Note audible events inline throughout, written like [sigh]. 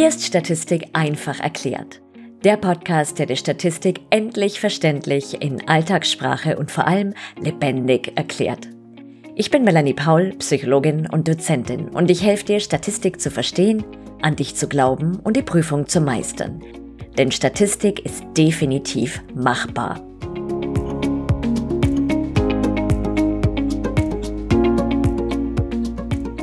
Hier ist Statistik einfach erklärt. Der Podcast, der die Statistik endlich verständlich in Alltagssprache und vor allem lebendig erklärt. Ich bin Melanie Paul, Psychologin und Dozentin und ich helfe dir, Statistik zu verstehen, an dich zu glauben und die Prüfung zu meistern. Denn Statistik ist definitiv machbar.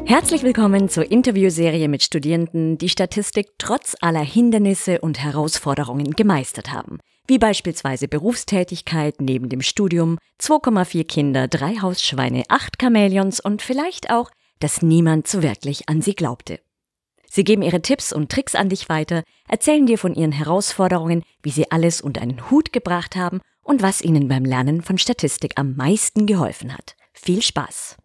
Herzlich willkommen zur Interviewserie mit Studierenden, die Statistik trotz aller Hindernisse und Herausforderungen gemeistert haben. Wie beispielsweise Berufstätigkeit neben dem Studium, 2,4 Kinder, drei Hausschweine, acht Chamäleons und vielleicht auch, dass niemand so wirklich an sie glaubte. Sie geben ihre Tipps und Tricks an dich weiter, erzählen dir von ihren Herausforderungen, wie sie alles unter einen Hut gebracht haben und was ihnen beim Lernen von Statistik am meisten geholfen hat. Viel Spaß!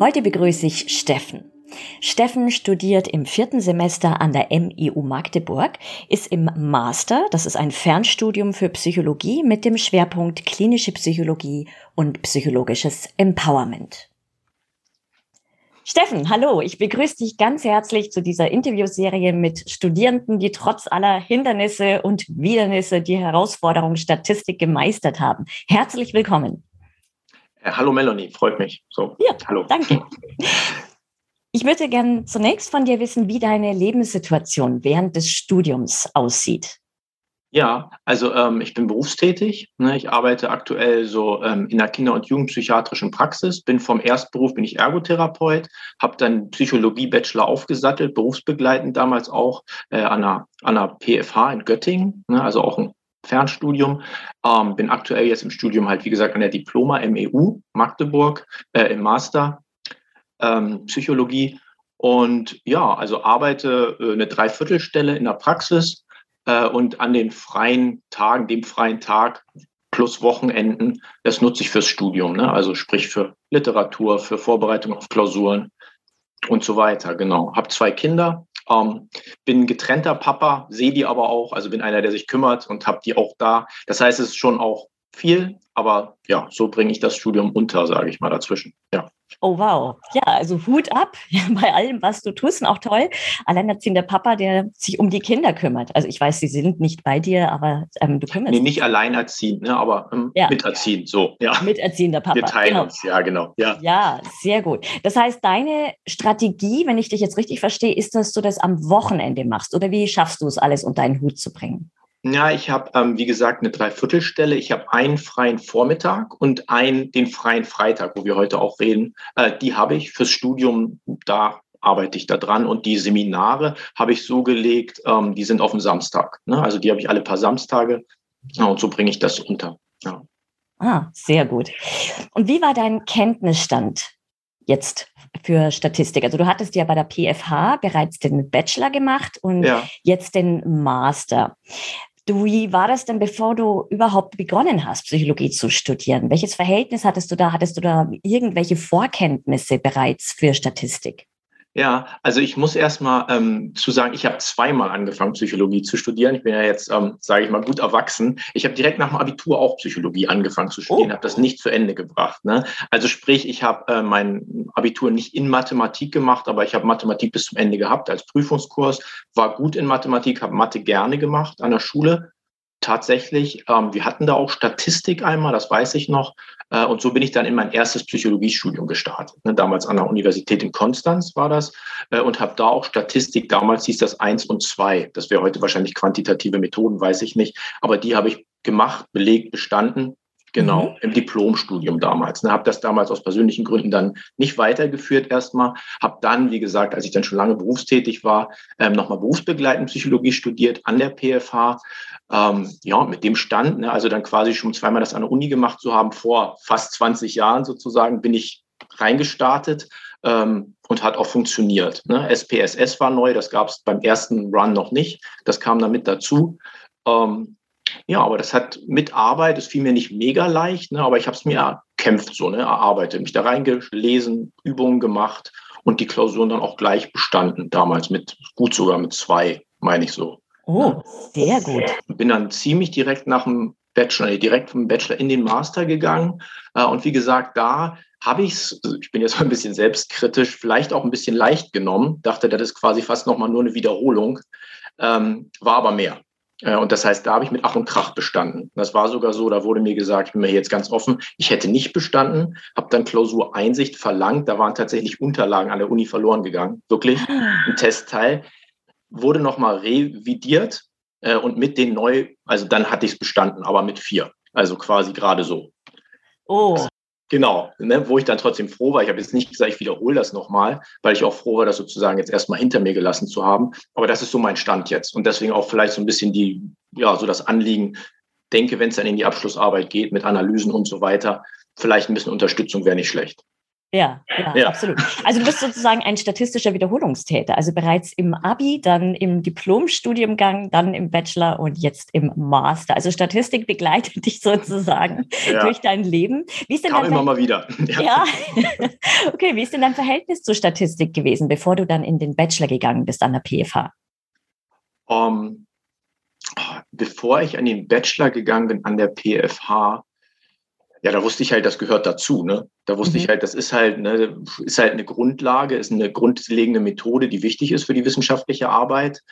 Heute begrüße ich Steffen. Steffen studiert im vierten Semester an der MIU Magdeburg, ist im Master, das ist ein Fernstudium für Psychologie mit dem Schwerpunkt klinische Psychologie und psychologisches Empowerment. Steffen, hallo, ich begrüße dich ganz herzlich zu dieser Interviewserie mit Studierenden, die trotz aller Hindernisse und Widernisse die Herausforderung Statistik gemeistert haben. Herzlich willkommen. Äh, hallo Melanie, freut mich. So, ja, hallo. Danke. Ich würde gerne zunächst von dir wissen, wie deine Lebenssituation während des Studiums aussieht. Ja, also ähm, ich bin berufstätig. Ne? Ich arbeite aktuell so ähm, in der Kinder- und Jugendpsychiatrischen Praxis. Bin vom Erstberuf bin ich Ergotherapeut, habe dann Psychologie-Bachelor aufgesattelt, berufsbegleitend damals auch äh, an, einer, an einer PFH in Göttingen, ne? also auch ein Fernstudium. Ähm, bin aktuell jetzt im Studium halt, wie gesagt, an der Diploma MEU Magdeburg äh, im Master ähm, Psychologie. Und ja, also arbeite äh, eine Dreiviertelstelle in der Praxis äh, und an den freien Tagen, dem freien Tag plus Wochenenden, das nutze ich fürs Studium, ne? also sprich für Literatur, für Vorbereitung auf Klausuren und so weiter. Genau. Habe zwei Kinder, ähm, bin getrennter Papa, sehe die aber auch, also bin einer, der sich kümmert und habe die auch da. Das heißt, es ist schon auch viel, aber ja, so bringe ich das Studium unter, sage ich mal dazwischen. Ja. Oh wow, ja, also Hut ab [laughs] bei allem, was du tust, und auch toll. Alleinerziehender Papa, der sich um die Kinder kümmert. Also ich weiß, sie sind nicht bei dir, aber ähm, du kümmerst Nee, nicht alleinerziehend, ne, aber ähm, ja. miterziehend, so, ja. Miterziehender Papa. Wir teilen genau. uns, ja, genau. Ja. ja, sehr gut. Das heißt, deine Strategie, wenn ich dich jetzt richtig verstehe, ist, dass du das am Wochenende machst oder wie schaffst du es, alles unter einen Hut zu bringen? Ja, ich habe, ähm, wie gesagt, eine Dreiviertelstelle. Ich habe einen freien Vormittag und einen, den freien Freitag, wo wir heute auch reden. Äh, die habe ich fürs Studium, da arbeite ich da dran. Und die Seminare habe ich so gelegt, ähm, die sind auf dem Samstag. Ne? Also die habe ich alle paar Samstage. Ja, und so bringe ich das unter. Ja. Ah, sehr gut. Und wie war dein Kenntnisstand jetzt für Statistik? Also du hattest ja bei der PFH bereits den Bachelor gemacht und ja. jetzt den Master. Du, wie war das denn, bevor du überhaupt begonnen hast, Psychologie zu studieren? Welches Verhältnis hattest du da? Hattest du da irgendwelche Vorkenntnisse bereits für Statistik? Ja, also ich muss erstmal ähm, zu sagen, ich habe zweimal angefangen, Psychologie zu studieren. Ich bin ja jetzt, ähm, sage ich mal, gut erwachsen. Ich habe direkt nach dem Abitur auch Psychologie angefangen zu studieren, oh. habe das nicht zu Ende gebracht. Ne? Also sprich, ich habe äh, mein Abitur nicht in Mathematik gemacht, aber ich habe Mathematik bis zum Ende gehabt als Prüfungskurs, war gut in Mathematik, habe Mathe gerne gemacht an der Schule, tatsächlich. Ähm, wir hatten da auch Statistik einmal, das weiß ich noch. Äh, und so bin ich dann in mein erstes Psychologiestudium gestartet. Ne, damals an der Universität in Konstanz war das. Äh, und habe da auch Statistik, damals hieß das eins und zwei. Das wäre heute wahrscheinlich quantitative Methoden, weiß ich nicht. Aber die habe ich gemacht, belegt, bestanden. Genau, mhm. im Diplomstudium damals. Ne, habe das damals aus persönlichen Gründen dann nicht weitergeführt erstmal. Habe dann, wie gesagt, als ich dann schon lange berufstätig war, ähm, nochmal berufsbegleitend Psychologie studiert an der PFH. Ähm, ja, mit dem Stand, ne, also dann quasi schon zweimal das an der Uni gemacht zu haben, vor fast 20 Jahren sozusagen, bin ich reingestartet ähm, und hat auch funktioniert. Ne? SPSS war neu, das gab es beim ersten Run noch nicht. Das kam damit dazu. Ähm, ja, aber das hat mit Arbeit, das fiel mir nicht mega leicht, ne, aber ich habe es mir erkämpft, so, ne, erarbeitet, mich da reingelesen, Übungen gemacht und die Klausuren dann auch gleich bestanden, damals mit, gut sogar mit zwei, meine ich so. Oh, sehr gut. Bin dann ziemlich direkt nach dem Bachelor, direkt vom Bachelor in den Master gegangen. Äh, und wie gesagt, da habe ich es, also ich bin jetzt mal ein bisschen selbstkritisch, vielleicht auch ein bisschen leicht genommen, dachte, das ist quasi fast nochmal nur eine Wiederholung, ähm, war aber mehr. Äh, und das heißt, da habe ich mit Ach und Krach bestanden. Das war sogar so, da wurde mir gesagt, ich bin mir jetzt ganz offen, ich hätte nicht bestanden, habe dann Klausureinsicht verlangt. Da waren tatsächlich Unterlagen an der Uni verloren gegangen. Wirklich ein [gasps] Testteil. Wurde nochmal revidiert äh, und mit den neu, also dann hatte ich es bestanden, aber mit vier. Also quasi gerade so. Oh. Genau, ne, wo ich dann trotzdem froh war. Ich habe jetzt nicht gesagt, ich wiederhole das nochmal, weil ich auch froh war, das sozusagen jetzt erstmal hinter mir gelassen zu haben. Aber das ist so mein Stand jetzt. Und deswegen auch vielleicht so ein bisschen die, ja, so das Anliegen, denke, wenn es dann in die Abschlussarbeit geht mit Analysen und so weiter, vielleicht ein bisschen Unterstützung wäre nicht schlecht. Ja, ja, ja, absolut. Also du bist sozusagen ein statistischer Wiederholungstäter. Also bereits im Abi, dann im Diplomstudiengang, dann im Bachelor und jetzt im Master. Also Statistik begleitet [laughs] dich sozusagen ja. durch dein Leben. Wie ist denn Kam immer mal wieder. [laughs] Ja. ja. [laughs] okay, wie ist denn dein Verhältnis zur Statistik gewesen, bevor du dann in den Bachelor gegangen bist an der PFH? Um, bevor ich an den Bachelor gegangen bin an der PFH, ja, da wusste ich halt, das gehört dazu. Ne? Da wusste mhm. ich halt, das ist halt, ne, ist halt eine Grundlage, ist eine grundlegende Methode, die wichtig ist für die wissenschaftliche Arbeit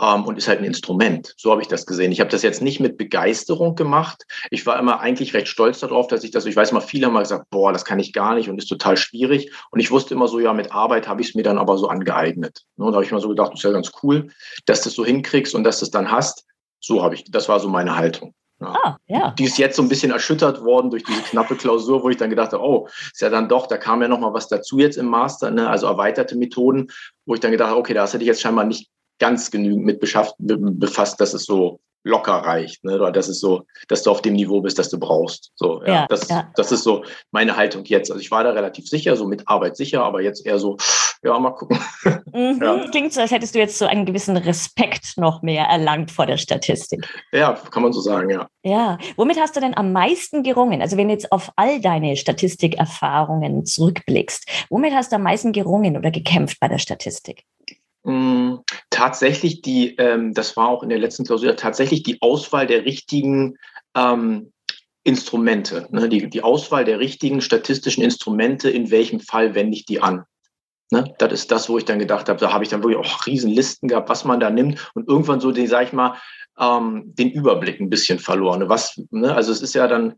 ähm, und ist halt ein Instrument. So habe ich das gesehen. Ich habe das jetzt nicht mit Begeisterung gemacht. Ich war immer eigentlich recht stolz darauf, dass ich das, ich weiß mal, viele haben mal gesagt, boah, das kann ich gar nicht und ist total schwierig. Und ich wusste immer so, ja, mit Arbeit habe ich es mir dann aber so angeeignet. Ne? Und da habe ich mal so gedacht, das ist ja ganz cool, dass du das so hinkriegst und dass du es dann hast. So habe ich, das war so meine Haltung. Ah, ja. Die ist jetzt so ein bisschen erschüttert worden durch diese knappe Klausur, wo ich dann gedacht habe, oh, ist ja dann doch, da kam ja noch mal was dazu jetzt im Master, ne? also erweiterte Methoden, wo ich dann gedacht habe, okay, das hätte ich jetzt scheinbar nicht ganz genügend mit befasst, dass es so locker reicht, ne? Oder das ist so, dass du auf dem Niveau bist, das du brauchst. So, ja, ja das, ja. das ist so meine Haltung jetzt. Also ich war da relativ sicher, so mit Arbeit sicher, aber jetzt eher so, ja, mal gucken. [laughs] Mhm, ja. Klingt so, als hättest du jetzt so einen gewissen Respekt noch mehr erlangt vor der Statistik. Ja, kann man so sagen, ja. Ja. Womit hast du denn am meisten gerungen? Also wenn du jetzt auf all deine Statistikerfahrungen zurückblickst, womit hast du am meisten gerungen oder gekämpft bei der Statistik? Mm, tatsächlich die, ähm, das war auch in der letzten Klausur, tatsächlich die Auswahl der richtigen ähm, Instrumente, ne? die, die Auswahl der richtigen statistischen Instrumente, in welchem Fall wende ich die an. Ne? Das ist das, wo ich dann gedacht habe, da habe ich dann wirklich auch Riesenlisten gehabt, was man da nimmt und irgendwann so, den, ich mal, ähm, den Überblick ein bisschen verloren. Was, ne? Also es ist ja dann,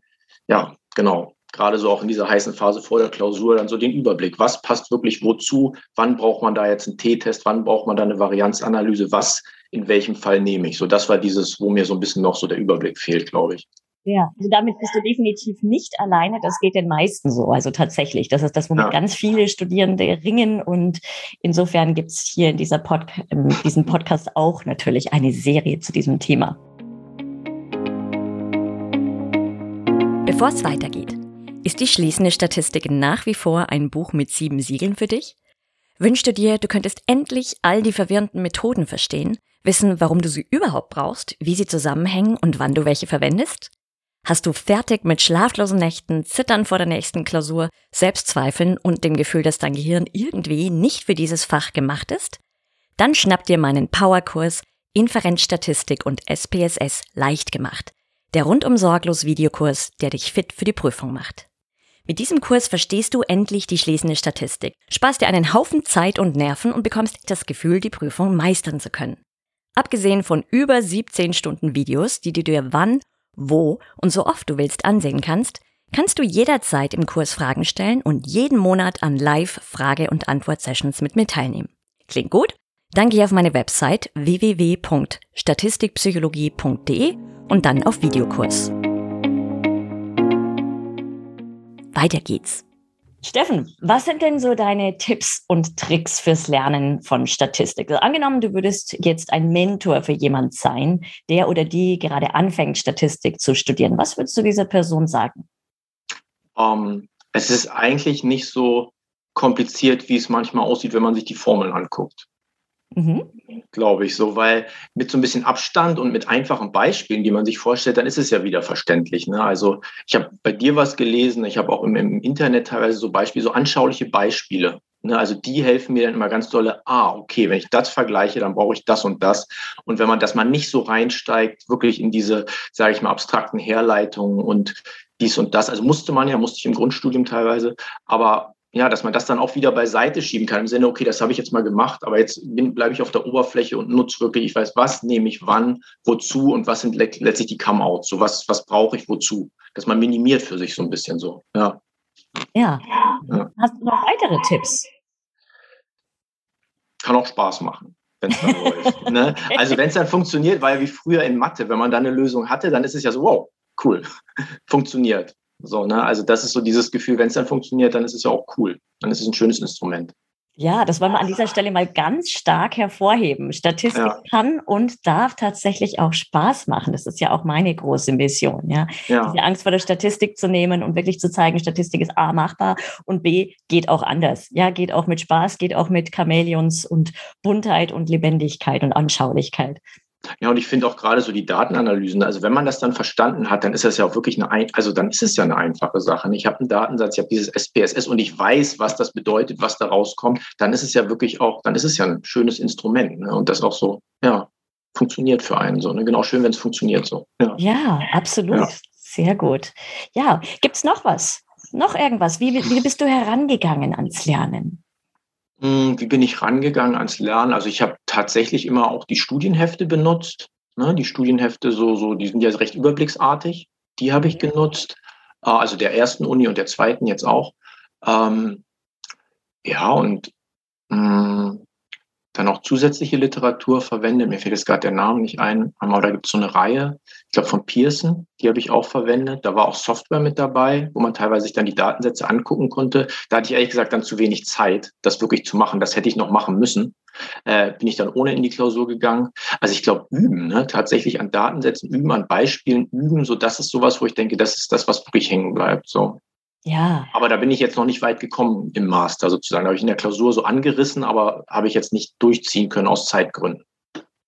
ja, genau gerade so auch in dieser heißen Phase vor der Klausur dann so den Überblick. Was passt wirklich wozu? Wann braucht man da jetzt einen T-Test? Wann braucht man da eine Varianzanalyse? Was in welchem Fall nehme ich? So, das war dieses, wo mir so ein bisschen noch so der Überblick fehlt, glaube ich. Ja, also damit bist du definitiv nicht alleine. Das geht den meisten so. Also tatsächlich, das ist das, womit ja. ganz viele Studierende ringen. Und insofern gibt es hier in dieser Pod in diesem Podcast auch natürlich eine Serie zu diesem Thema. Bevor es weitergeht, ist die schließende Statistik nach wie vor ein Buch mit sieben Siegeln für dich? Wünschst du dir, du könntest endlich all die verwirrenden Methoden verstehen, wissen, warum du sie überhaupt brauchst, wie sie zusammenhängen und wann du welche verwendest? Hast du fertig mit schlaflosen Nächten, Zittern vor der nächsten Klausur, Selbstzweifeln und dem Gefühl, dass dein Gehirn irgendwie nicht für dieses Fach gemacht ist? Dann schnapp dir meinen Powerkurs Inferenzstatistik und SPSS leicht gemacht. Der rundum sorglos Videokurs, der dich fit für die Prüfung macht. Mit diesem Kurs verstehst du endlich die schließende Statistik, sparst dir einen Haufen Zeit und Nerven und bekommst das Gefühl, die Prüfung meistern zu können. Abgesehen von über 17 Stunden Videos, die du dir wann, wo und so oft du willst ansehen kannst, kannst du jederzeit im Kurs Fragen stellen und jeden Monat an Live-Frage- und Antwort-Sessions mit mir teilnehmen. Klingt gut? Dann geh auf meine Website www.statistikpsychologie.de und dann auf Videokurs. Weiter geht's. Steffen, was sind denn so deine Tipps und Tricks fürs Lernen von Statistik? Also angenommen, du würdest jetzt ein Mentor für jemand sein, der oder die gerade anfängt, Statistik zu studieren. Was würdest du dieser Person sagen? Um, ähm, es ist eigentlich nicht so kompliziert, wie es manchmal aussieht, wenn man sich die Formeln anguckt. Mhm. Glaube ich so, weil mit so ein bisschen Abstand und mit einfachen Beispielen, die man sich vorstellt, dann ist es ja wieder verständlich. Ne? Also ich habe bei dir was gelesen, ich habe auch im, im, Internet teilweise so Beispiele, so anschauliche Beispiele. Ne? Also die helfen mir dann immer ganz dolle, ah, okay, wenn ich das vergleiche, dann brauche ich das und das. Und wenn man das mal nicht so reinsteigt, wirklich in diese, sage ich mal, abstrakten Herleitungen und dies und das. Also musste man ja, musste ich im Grundstudium teilweise. Aber ja, dass man das dann auch wieder beiseite schieben kann im Sinne, okay, das habe ich jetzt mal gemacht, aber jetzt bleibe ich auf der Oberfläche und nutze wirklich, ich weiß, was nehme ich wann, wozu und was sind letztlich die Come-outs, so was, was brauche ich wozu, dass man minimiert für sich so ein bisschen so, ja. Ja. ja. Hast du noch weitere Tipps? Kann auch Spaß machen wenn es dann [laughs] läuft. Ne? Also wenn es dann funktioniert, weil wie früher in Mathe, wenn man dann eine Lösung hatte, dann ist es ja so, wow, cool, [laughs] funktioniert. So, ne? Also das ist so dieses Gefühl, wenn es dann funktioniert, dann ist es ja auch cool. Dann ist es ein schönes Instrument. Ja, das wollen wir an dieser Stelle mal ganz stark hervorheben. Statistik ja. kann und darf tatsächlich auch Spaß machen. Das ist ja auch meine große Mission, ja? ja. Diese Angst vor der Statistik zu nehmen und wirklich zu zeigen, Statistik ist A machbar und B geht auch anders. Ja, geht auch mit Spaß, geht auch mit Chamäleons und Buntheit und Lebendigkeit und Anschaulichkeit. Ja, und ich finde auch gerade so die Datenanalysen, also wenn man das dann verstanden hat, dann ist das ja auch wirklich eine, also dann ist es ja eine einfache Sache. Ich habe einen Datensatz, ich habe dieses SPSS und ich weiß, was das bedeutet, was da rauskommt, dann ist es ja wirklich auch, dann ist es ja ein schönes Instrument. Ne? Und das auch so, ja, funktioniert für einen so. Ne? Genau, schön, wenn es funktioniert so. Ja, ja absolut. Ja. Sehr gut. Ja, gibt es noch was? Noch irgendwas? Wie, wie bist du herangegangen ans Lernen? Hm, wie bin ich rangegangen ans Lernen? Also ich habe tatsächlich immer auch die Studienhefte benutzt. Ne? Die Studienhefte, so, so, die sind ja recht überblicksartig. Die habe ich genutzt. Äh, also der ersten Uni und der zweiten jetzt auch. Ähm, ja, und mh, hm, dann auch zusätzliche Literatur verwendet. Mir fällt jetzt gerade der Name nicht ein, aber da gibt es so eine Reihe, ich glaube von Pearson, die habe ich auch verwendet. Da war auch Software mit dabei, wo man teilweise sich dann die Datensätze angucken konnte. Da hatte ich ehrlich gesagt dann zu wenig Zeit, das wirklich zu machen. Das hätte ich noch machen müssen. Äh, bin ich dann ohne in die Klausur gegangen. Also ich glaube, üben, ne? tatsächlich an Datensätzen üben, an Beispielen üben, so das ist sowas, wo ich denke, das ist das, was wirklich hängen bleibt. So. Ja. Aber da bin ich jetzt noch nicht weit gekommen im Master sozusagen. Da habe ich in der Klausur so angerissen, aber habe ich jetzt nicht durchziehen können aus Zeitgründen.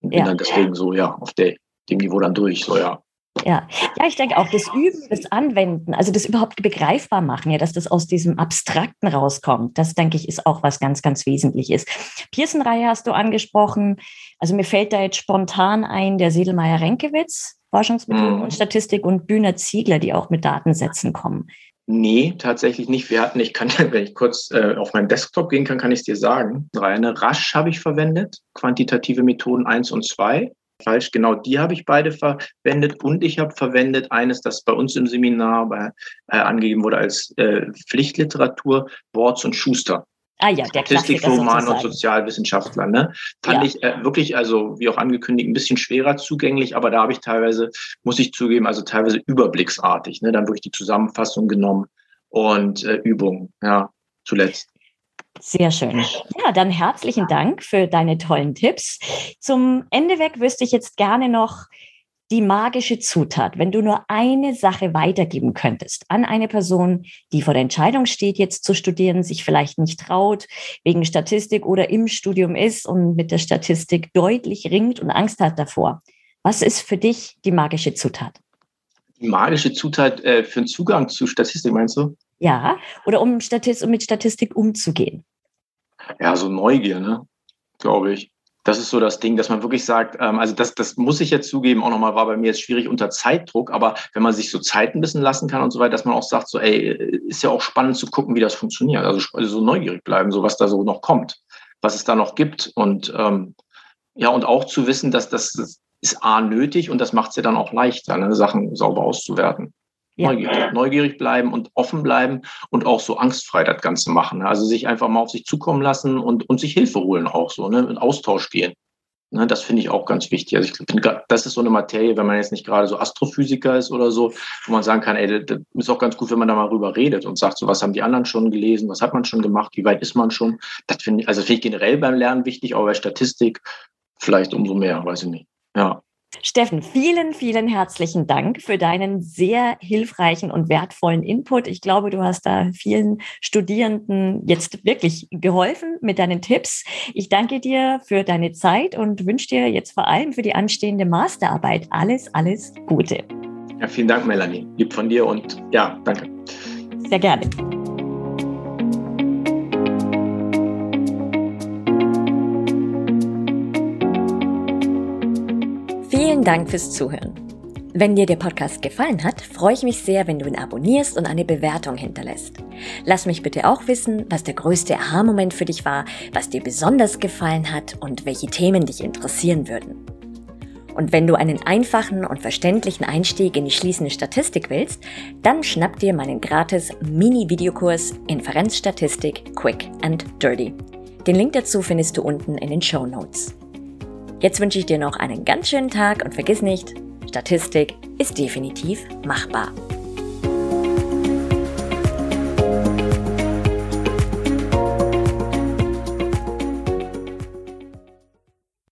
Und bin ja. dann deswegen so, ja, auf der, dem Niveau dann durch, so, ja. Ja. ja, ich denke auch, das Üben, das Anwenden, also das überhaupt begreifbar machen, ja, dass das aus diesem Abstrakten rauskommt, das denke ich, ist auch was ganz, ganz Wesentliches. Pearson-Reihe hast du angesprochen. Also mir fällt da jetzt spontan ein, der Sedelmeier-Renkewitz, Forschungsmethoden mhm. und Statistik und Bühner Ziegler, die auch mit Datensätzen kommen. Nee, tatsächlich nicht. Wir hatten, ich kann, [laughs] wenn ich kurz äh, auf meinen Desktop gehen kann, kann ich es dir sagen. Reine Rasch habe ich verwendet, quantitative Methoden eins und zwei. Falsch, genau die habe ich beide verwendet und ich habe verwendet eines, das bei uns im Seminar bei, äh, angegeben wurde als äh, Pflichtliteratur, Worts und Schuster. Ah ja, der Statistikroman und Sozialwissenschaftler. Ne? Fand ja. ich äh, wirklich, also wie auch angekündigt, ein bisschen schwerer zugänglich, aber da habe ich teilweise, muss ich zugeben, also teilweise überblicksartig. Ne? Dann wirklich die Zusammenfassung genommen und äh, Übungen, ja, zuletzt. Sehr schön. Ja, dann herzlichen Dank für deine tollen Tipps. Zum Ende weg wüsste ich jetzt gerne noch die magische Zutat, wenn du nur eine Sache weitergeben könntest an eine Person, die vor der Entscheidung steht, jetzt zu studieren, sich vielleicht nicht traut, wegen Statistik oder im Studium ist und mit der Statistik deutlich ringt und Angst hat davor. Was ist für dich die magische Zutat? Die magische Zutat äh, für einen Zugang zu Statistik, meinst du? Ja, oder um, Statist um mit Statistik umzugehen. Ja, so Neugier, ne? Glaube ich das ist so das Ding, dass man wirklich sagt, ähm, also das, das muss ich jetzt zugeben, auch nochmal war bei mir jetzt schwierig unter Zeitdruck, aber wenn man sich so Zeit ein bisschen lassen kann und so weiter, dass man auch sagt, so, ey, ist ja auch spannend zu gucken, wie das funktioniert. Also, also so neugierig bleiben, so was da so noch kommt, was es da noch gibt. Und ähm, ja, und auch zu wissen, dass das, ist A nötig und das macht es ja dann auch leichter, ne, Sachen sauber auszuwerten. Ja. Neugierig, neugierig bleiben und offen bleiben und auch so angstfrei das Ganze machen. Also sich einfach mal auf sich zukommen lassen und, und sich Hilfe holen auch so, ne? in Austausch gehen. Ne, das finde ich auch ganz wichtig. Also ich finde, das ist so eine Materie, wenn man jetzt nicht gerade so Astrophysiker ist oder so, wo man sagen kann, ey, das ist auch ganz gut, wenn man da mal rüber redet und sagt, so was haben die anderen schon gelesen, was hat man schon gemacht, wie weit ist man schon. Das finde ich, also finde ich generell beim Lernen wichtig, aber bei Statistik vielleicht umso mehr, weiß ich nicht. Ja. Steffen, vielen, vielen herzlichen Dank für deinen sehr hilfreichen und wertvollen Input. Ich glaube, du hast da vielen Studierenden jetzt wirklich geholfen mit deinen Tipps. Ich danke dir für deine Zeit und wünsche dir jetzt vor allem für die anstehende Masterarbeit alles, alles Gute. Ja, vielen Dank, Melanie. Lieb von dir und ja, danke. Sehr gerne. Vielen Dank fürs Zuhören. Wenn dir der Podcast gefallen hat, freue ich mich sehr, wenn du ihn abonnierst und eine Bewertung hinterlässt. Lass mich bitte auch wissen, was der größte Aha-Moment für dich war, was dir besonders gefallen hat und welche Themen dich interessieren würden. Und wenn du einen einfachen und verständlichen Einstieg in die schließende Statistik willst, dann schnapp dir meinen gratis Mini-Videokurs Inferenzstatistik Quick and Dirty. Den Link dazu findest du unten in den Show Notes. Jetzt wünsche ich dir noch einen ganz schönen Tag und vergiss nicht, Statistik ist definitiv machbar.